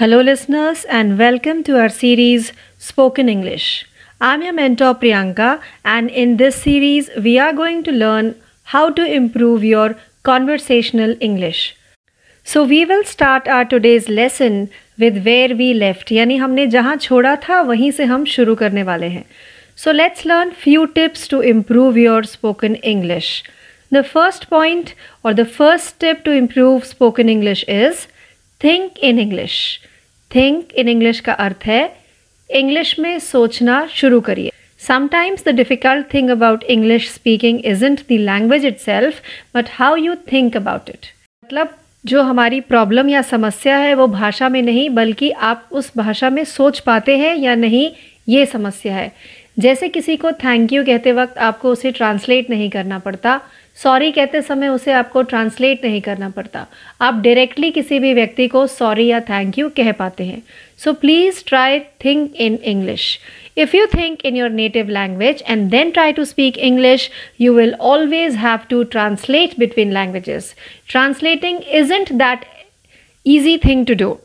Hello, listeners, and welcome to our series Spoken English. I'm your mentor Priyanka, and in this series, we are going to learn how to improve your conversational English. So, we will start our today's lesson with where we left, यानी हमने जहाँ छोड़ा था वहीं से हम शुरू करने वाले हैं. So, let's learn few tips to improve your spoken English. The first point or the first step to improve spoken English is think in English. Think in English का अर्थ है इंग्लिश में सोचना शुरू करिए sometimes the difficult thing about English speaking is isn't the language itself but how you think about it मतलब जो हमारी प्रॉब्लम या समस्या है, वो भाषा में नहीं, बल्कि आप उस भाषा में सोच पाते हैं या नहीं, ये समस्या है। जैसे किसी को थैंक यू कहते वक्त आपको उसे ट्रांसलेट नहीं करना पड़ता सॉरी कहते समय उसे आपको ट्रांसलेट नहीं करना पड़ता। आप डायरेक्टली किसी भी व्यक्ति को सॉरी या थैंक यू कह पाते हैं। So please try think in English if you think in your native language and then try to speak English you will always have to translate between languages translating isn't that easy thing to do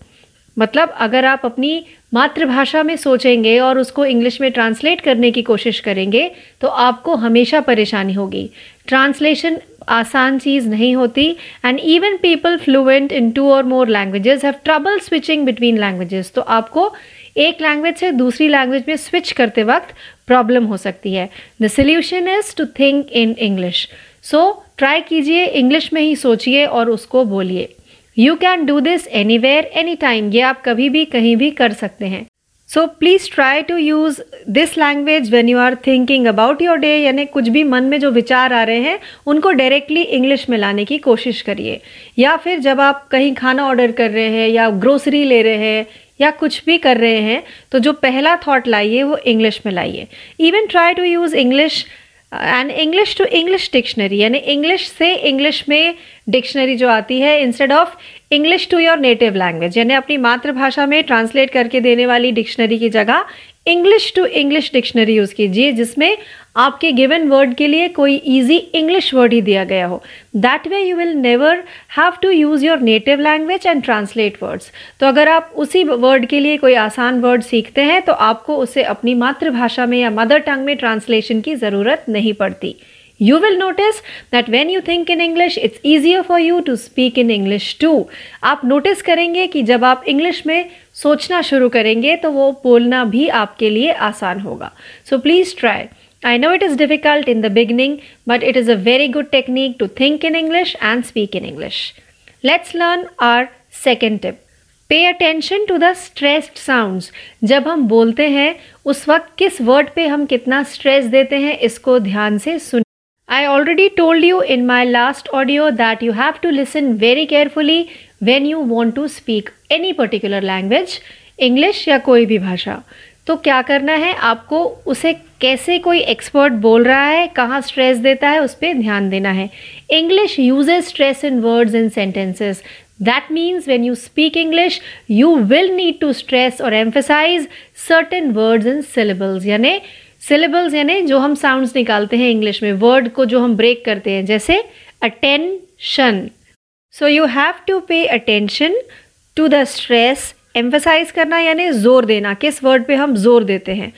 मतलब अगर आप अपनी मातृभाषा में सोचेंगे और उसको English में ट्रांसलेट करने की कोशिश करेंगे तो आपको हमेशा परेशानी होगी। ट्रांसलेशन आसान चीज़ नहीं होती and even people fluent in two और more languages have trouble switching between languages तो आपको एक लैंग्वेज से दूसरी लैंग्वेज में स्विच करते वक्त प्रॉब्लम हो सकती है। The solution is to think in English so try कीजिए इंग्लिश में ही सोचिए और उसको बोलिए। You can do this anywhere any time ये आप कभी भी, कहीं भी कर सकते हैं। So please try to use this language when you are thinking about your day यानी कुछ भी मन में जो विचार आ रहे हैं, उनको डायरेक्टली इंग्लिश में लाने की कोशिश करिए। या फिर जब आप कहीं खाना ऑर्डर कर रहे हैं, या ग्रोसरी ले रहे हैं, या कुछ भी कर रहे हैं तो जो पहला थॉट लाइए, वो इंग्लिश में लाइए। Even try to use English and English to English dictionary यानी इंग्लिश से इंग्लिश में डिक्शनरी जो आती है instead of English to your native language यानी अपनी मातृभाषा में ट्रांसलेट करके देने वाली डिक्शनरी की जगह English to English dictionary use कीजिए, जिसमें आपके गिवन वर्ड के लिए कोई ईजी इंग्लिश वर्ड ही दिया गया हो। That way you will never have to use your native language and translate words तो अगर आप उसी वर्ड के लिए कोई आसान वर्ड सीखते हैं तो आपको उसे अपनी मातृभाषा में या मदर टंग में ट्रांसलेशन की ज़रूरत नहीं पड़ती। You will notice that when you think in English, it's easier for you to speak in English too. आप नोटिस करेंगे कि जब आप इंग्लिश में सोचना शुरू करेंगे तो वो बोलना भी आपके लिए आसान होगा। So please try I know it is difficult in the beginning but it is a very good technique to think in English and speak in English let's learn our second tip pay attention to the stressed sound जब हम बोलते हैं उस वक्त किस word पे हम कितना स्ट्रेस देते हैं इसको ध्यान से सुन I already told you in my last audio that you have to listen very carefully when you want to speak any particular language, English या कोई भी भाषा। तो क्या करना है? आपको उसे कैसे कोई एक्सपर्ट बोल रहा है कहाँ स्ट्रेस देता है उस पर ध्यान देना है। English uses stress in words in sentences that means when you speak English you will need to stress or emphasize certain words in syllables यानी सिलेबल्स यानी जो हम साउंड्स निकालते हैं इंग्लिश में वर्ड को जो हम ब्रेक करते हैं, जैसे attention so you have to pay attention to the stress emphasize करना यानी ज़ोर देना, किस वर्ड पे हम ज़ोर देते हैं।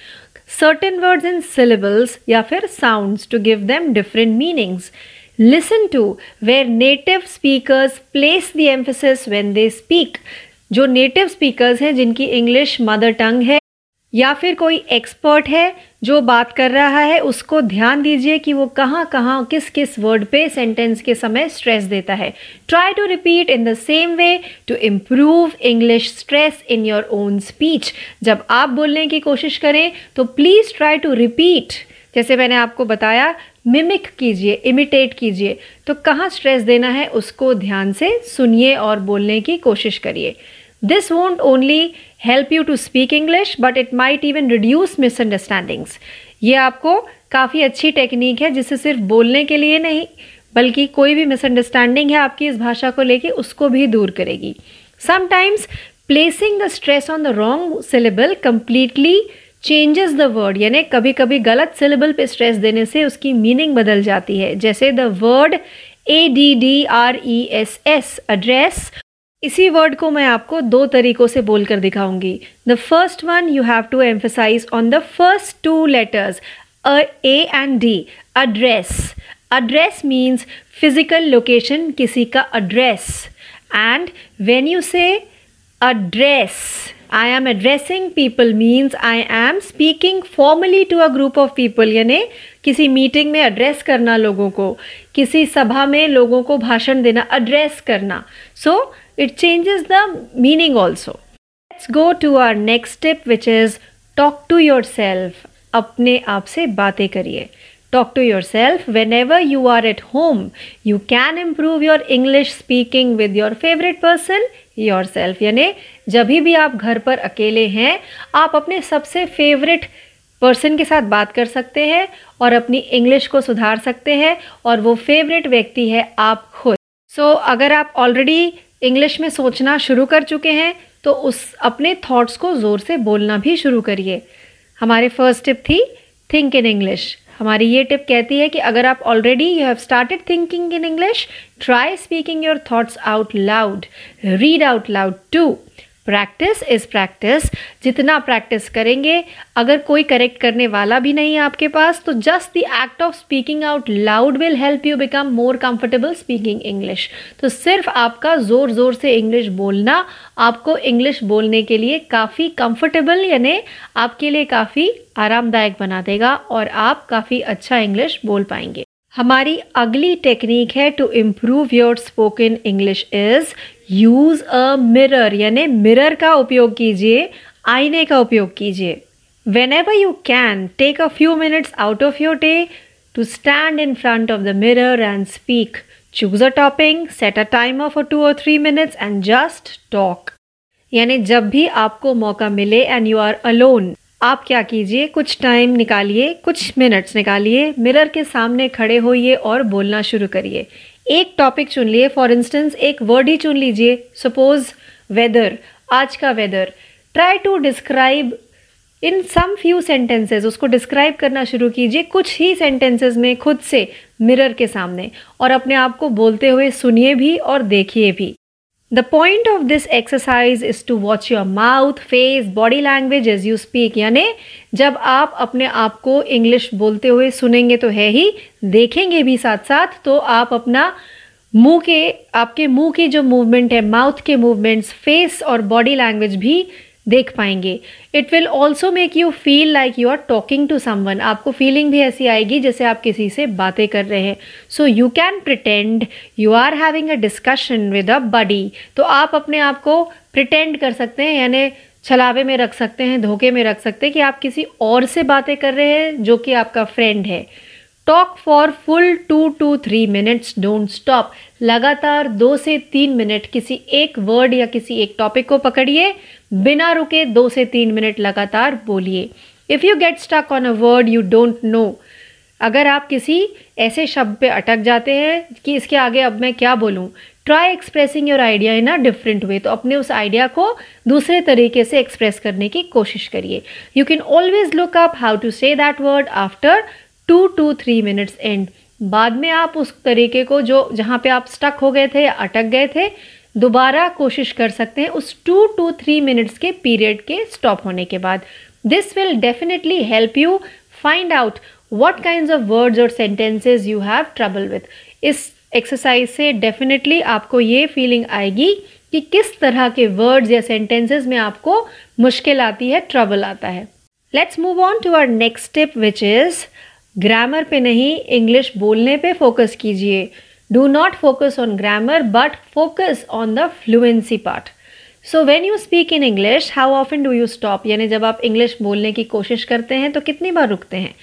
सर्टेन वर्ड्स इन सिलेबल्स या फिर sounds to give them different meanings listen to where native speakers place the emphasis when they speak जो नेटिव स्पीकर्स हैं, जिनकी इंग्लिश मदर टंग है या फिर कोई एक्सपर्ट है जो बात कर रहा है, उसको ध्यान दीजिए कि वो कहाँ कहाँ, किस किस वर्ड पे सेंटेंस के समय स्ट्रेस देता है। Try to repeat in the same way to improve English stress in your own speech जब आप बोलने की कोशिश करें तो प्लीज़ ट्राई टू रिपीट जैसे मैंने आपको बताया मिमिक कीजिए इमिटेट कीजिए। तो कहाँ स्ट्रेस देना है, उसको ध्यान से सुनिए और बोलने की कोशिश करिए। This won't only help you to speak English, but it might even reduce misunderstandings. ये आपको काफ़ी अच्छी टेक्निक है जिसे सिर्फ़ बोलने के लिए नहीं बल्कि कोई भी मिसअंडरस्टैंडिंग है आपकी इस भाषा को लेके उसको भी दूर करेगी sometimes placing the stress on the wrong syllable completely changes the word यानी कभी कभी गलत सिलेबल पे स्ट्रेस देने से उसकी मीनिंग बदल जाती है जैसे the word A D D R E S S address इसी वर्ड को मैं आपको दो तरीकों से बोलकर दिखाऊँगी। The first one you have to emphasize on the first two letters uh A and D address address means physical location किसी का address and when you say address, I am addressing people means I am speaking formally to a group of people, यानी किसी meeting में address करना लोगों को, किसी सभा में लोगों को भाषण देना एड्रेस करना. So it changes the meaning also let's go to our next step which is talk to yourself अपने आप से बातें करिए Talk to yourself whenever you are at home. You can improve your English speaking with your favorite person, yourself. यानी जब भी आप घर पर अकेले हैं आप अपने सबसे फेवरेट पर्सन के साथ बात कर सकते हैं और अपनी इंग्लिश को सुधार सकते हैं और वो फेवरेट व्यक्ति है आप खुद सो so, अगर आप ऑलरेडी इंग्लिश में सोचना शुरू कर चुके हैं तो उस अपने थॉट्स को ज़ोर से बोलना भी शुरू करिए। हमारे फ़र्स्ट टिप थी थिंक इन इंग्लिश हमारी ये टिप कहती है कि अगर आप already you have started thinking in English try speaking your thoughts out loud read out loud to practice is practice जितना प्रैक्टिस करेंगे, अगर कोई करेक्ट करने वाला भी नहीं है आपके पास तो just the act of speaking out loud will help you become more comfortable speaking English तो सिर्फ़ आपका ज़ोर ज़ोर से इंग्लिश बोलना, आपको इंग्लिश बोलने के लिए काफ़ी कंफर्टेबल यानी आपके लिए काफ़ी आरामदायक बना देगा और आप काफ़ी अच्छा इंग्लिश बोल पाएँगे। हमारी अगली टेक्निक है to improve your spoken English is use a mirror यानी मिरर का उपयोग कीजिए, आईने का उपयोग कीजिए। Whenever you can take a few minutes out of your day to stand in front of the mirror and speak choose a topic set a time of two or three minutes and just talk यानी जब भी आपको मौका मिले and you are alone आप क्या कीजिए? कुछ टाइम निकालिए, कुछ मिनट्स निकालिए मिरर के सामने खड़े होइए और बोलना शुरू करिए। एक टॉपिक चुन लिए फॉर इंस्टेंस एक वर्ड ही चुन लीजिए। सपोज़ वेदर आज का weather try to describe in some few sentences उसको डिस्क्राइब करना शुरू कीजिए कुछ ही सेंटेंसेस में, खुद से मिरर के सामने। और अपने आप को बोलते हुए सुनिए भी और देखिए भी। The point of this exercise is to watch your mouth face body language as you speak यानी जब आप अपने आप को इंग्लिश बोलते हुए सुनेंगे तो है ही, देखेंगे भी साथ साथ तो आप अपना मुँह के, आपके मुँह के जो मूवमेंट है माउथ के मूवमेंट्स फेस और बॉडी लैंग्वेज भी देख पाएँगे। It will also make you feel like you are talking to someone आपको फीलिंग भी ऐसी आएगी जैसे आप किसी से बातें कर रहे हैं। So you can pretend you are having a discussion with a buddy तो आप अपने आप को प्रिटेंड कर सकते हैं, यानी छलावे में रख सकते हैं, धोखे में रख सकते हैं कि आप किसी और से बातें कर रहे हैं जो कि आपका फ्रेंड है। Talk for full two two three minutes, don't stop. लगातार दो से तीन मिनट किसी एक वर्ड या किसी एक टॉपिक को पकड़िए, बिना रुके दो से तीन मिनट लगातार बोलिए। If you get stuck on a word you don't know अगर आप किसी ऐसे शब्द पे अटक जाते हैं कि इसके आगे अब मैं क्या बोलूँ try expressing your idea in a different way तो अपने उस आइडिया को दूसरे तरीके से एक्सप्रेस करने की कोशिश करिए। You can always look up how to say that word after two two three minutes and बाद में आप उस तरीके को जो, जहाँ पे आप स्टक हो गए थे या अटक गए थे, दोबारा कोशिश कर सकते हैं उस टू टू थ्री मिनट्स के पीरियड के स्टॉप होने के बाद। This will definitely help you find out what kind of words or sentences you have trouble with इस एक्सरसाइज से डेफिनेटली आपको ये फीलिंग आएगी कि किस तरह के वर्ड्स या सेंटेंसेज में आपको मुश्किल आती है ट्रबल आता है। Let's move on to our next step which is grammar पे नहीं इंग्लिश बोलने पे फोकस कीजिए। Do not focus on grammar but focus on the fluency part so when you speak in English how often do you stop यानी जब आप English बोलने की कोशिश करते हैं तो कितनी बार रुकते हैं?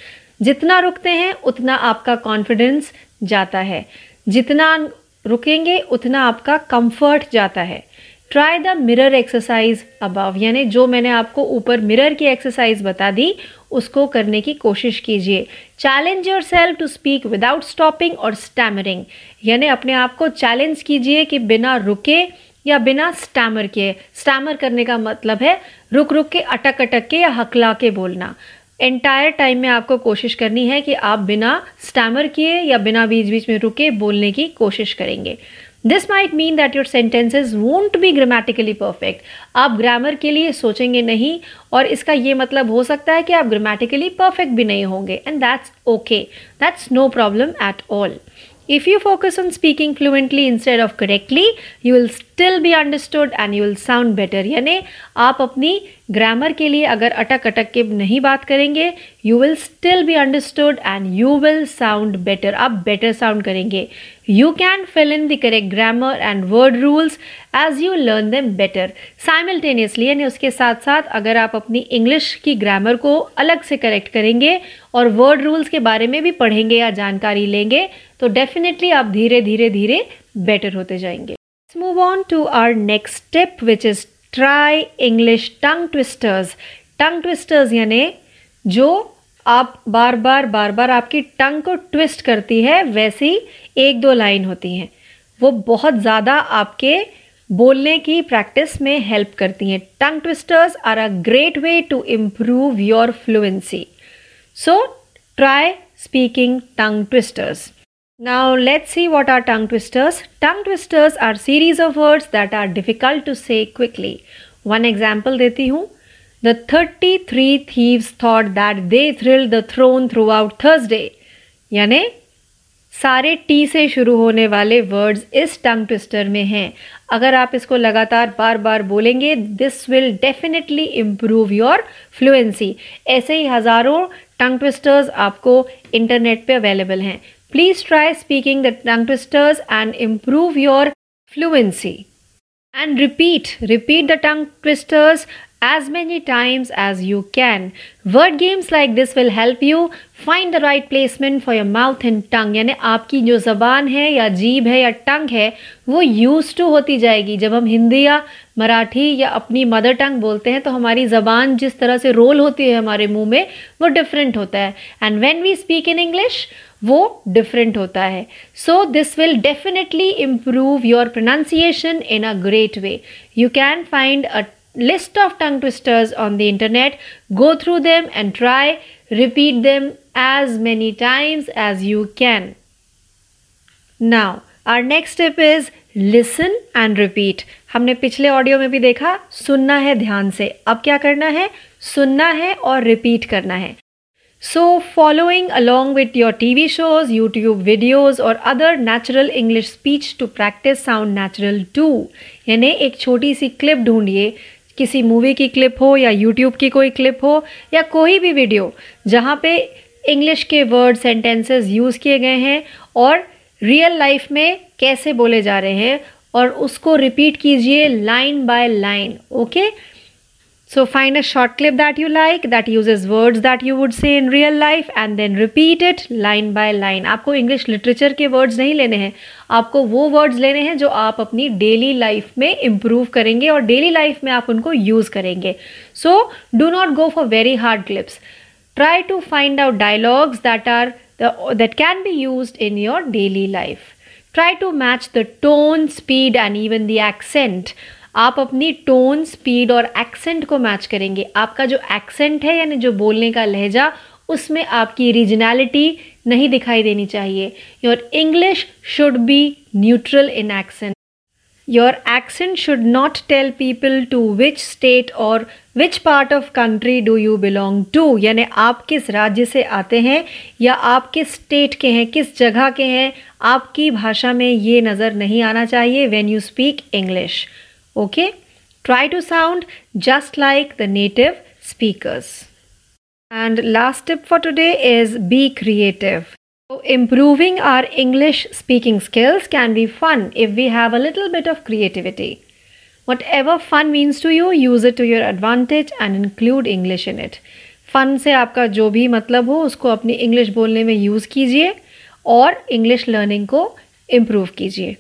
जितना रुकते हैं, उतना आपका कॉन्फिडेंस जाता है। जितना रुकेंगे, उतना आपका कंफर्ट जाता है। Try the mirror exercise above यानी जो मैंने आपको ऊपर मिरर की एक्सरसाइज बता दी, उसको करने की कोशिश कीजिए। Challenge yourself to speak without stopping or stammering यानी अपने आप को चैलेंज कीजिए कि बिना रुके या बिना स्टैमर किए। स्टैमर करने का मतलब है रुक रुक के, अटक अटक के या हकला के बोलना। एंटायर टाइम में आपको कोशिश करनी है कि आप बिना स्टैमर किए या बिना बीच बीच में रुके बोलने की कोशिश करेंगे। This might mean that your sentences won't be grammatically perfect आप ग्रामर के लिए सोचेंगे नहीं और इसका ये मतलब हो सकता है कि आप ग्रामेटिकली परफेक्ट भी नहीं होंगे and that's okay that's no problem at all If you focus on speaking fluently instead of correctly, you will still be understood and you will sound better. यानी आप अपनी ग्रामर के लिए अगर अटक अटक के नहीं बात करेंगे you will still be understood and you will sound better आप बेटर साउंड करेंगे. You can fill in the correct grammar and word rules as you learn them better simultaneously यानी उसके साथ साथ अगर आप अपनी इंग्लिश की ग्रामर को अलग से करेक्ट करेंगे और वर्ड रूल्स के बारे में भी पढ़ेंगे या जानकारी लेंगे तो डेफिनेटली आप धीरे धीरे धीरे बेटर होते जाएँगे. Move on to our next step which is try English tongue twisters tongue twisters यानी जो आप बार बार बार बार आपकी टंग को ट्विस्ट करती है, वैसी एक दो लाइन होती हैं। वो बहुत ज़्यादा आपके बोलने की प्रैक्टिस में हेल्प करती हैं। Tongue twisters are a great way to improve your fluency so try speaking tongue twisters Now let's see what are tongue twisters. Tongue twisters are series of words that are difficult to say quickly. One example देती हूँ. The 33 thieves thought that they thrilled the throne throughout Thursday. यानी सारे T से शुरू होने वाले words इस tongue twister में हैं अगर आप इसको लगातार बार बार बोलेंगे this will definitely improve your fluency ऐसे ही हज़ारों टंग ट्विस्टर्स आपको इंटरनेट पे अवेलेबल हैं Please try speaking the tongue twisters and improve your fluency. And repeat, repeat the tongue twisters as many times as you can. Word games like this will help you find the right placement for your mouth and tongue. यानी आपकी जो ज़बान है या जीभ है या टंग है, वो यूज़ टू होती जाएगी जब हम हिंदी या मराठी या अपनी मदर टंग बोलते हैं तो हमारी ज़बान जिस तरह से रोल होती है हमारे मुँह में, वो डिफरेंट होता है and when we speak in English वो डिफरेंट होता है so this will definitely improve your pronunciation in a great way you can find a list of tongue twisters on the internet go through them and try repeat them as many times as you can now our next step is listen and repeat हमने पिछले audio में भी देखा सुनना है ध्यान से अब क्या करना है सुनना है और रिपीट करना है So, following along with your TV shows, YouTube videos or other natural English speech to practice sound natural too. यानी एक छोटी सी क्लिप ढूंढिए किसी मूवी की क्लिप हो या यूट्यूब की कोई क्लिप हो या कोई भी वीडियो जहाँ पे इंग्लिश के वर्ड सेंटेंसेस यूज़ किए गए हैं और रियल लाइफ में कैसे बोले जा रहे हैं और उसको रिपीट कीजिए line by line okay So find a short clip that you like that uses words that you would say in real life and then repeat it line by line. आपको इंग्लिश लिटरेचर के words नहीं लेने हैं आपको वो words लेने हैं जो आप अपनी डेली लाइफ में इम्प्रूव करेंगे और डेली लाइफ में आप उनको यूज़ करेंगे so do not go for very hard clips try to find out dialogues that are the, that can be used in your daily life try to match the tone speed and even the accent आप अपनी tone speed और accent को match करेंगे। आपका जो accent है, यानी जो बोलने का लहजा, उसमें आपकी रीजनैलिटी नहीं दिखाई देनी चाहिए। Your English should be neutral in accent your accent should not tell people to which state or which part of country do you belong to यानी आप किस राज्य से आते हैं, या आप किस स्टेट के हैं, किस जगह के हैं, आपकी भाषा में ये नज़र नहीं आना चाहिए when you speak English Okay? Try to sound just like the native speakers. And last tip for today is be creative. So improving our English speaking skills can be fun if we have a little bit of creativity. Whatever fun means to you, use it to your advantage and include English in it. Fun से आपका जो भी मतलब हो उसको अपनी English बोलने में यूज़ कीजिए और इंग्लिश लर्निंग को इम्प्रूव कीजिए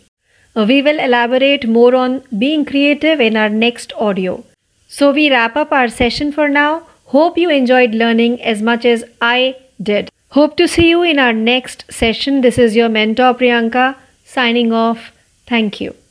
we will elaborate more on being creative in our next audio. So, we wrap up our session for now. Hope you enjoyed learning as much as I did. Hope to see you in our next session. This is your mentor Priyanka signing off. Thank you.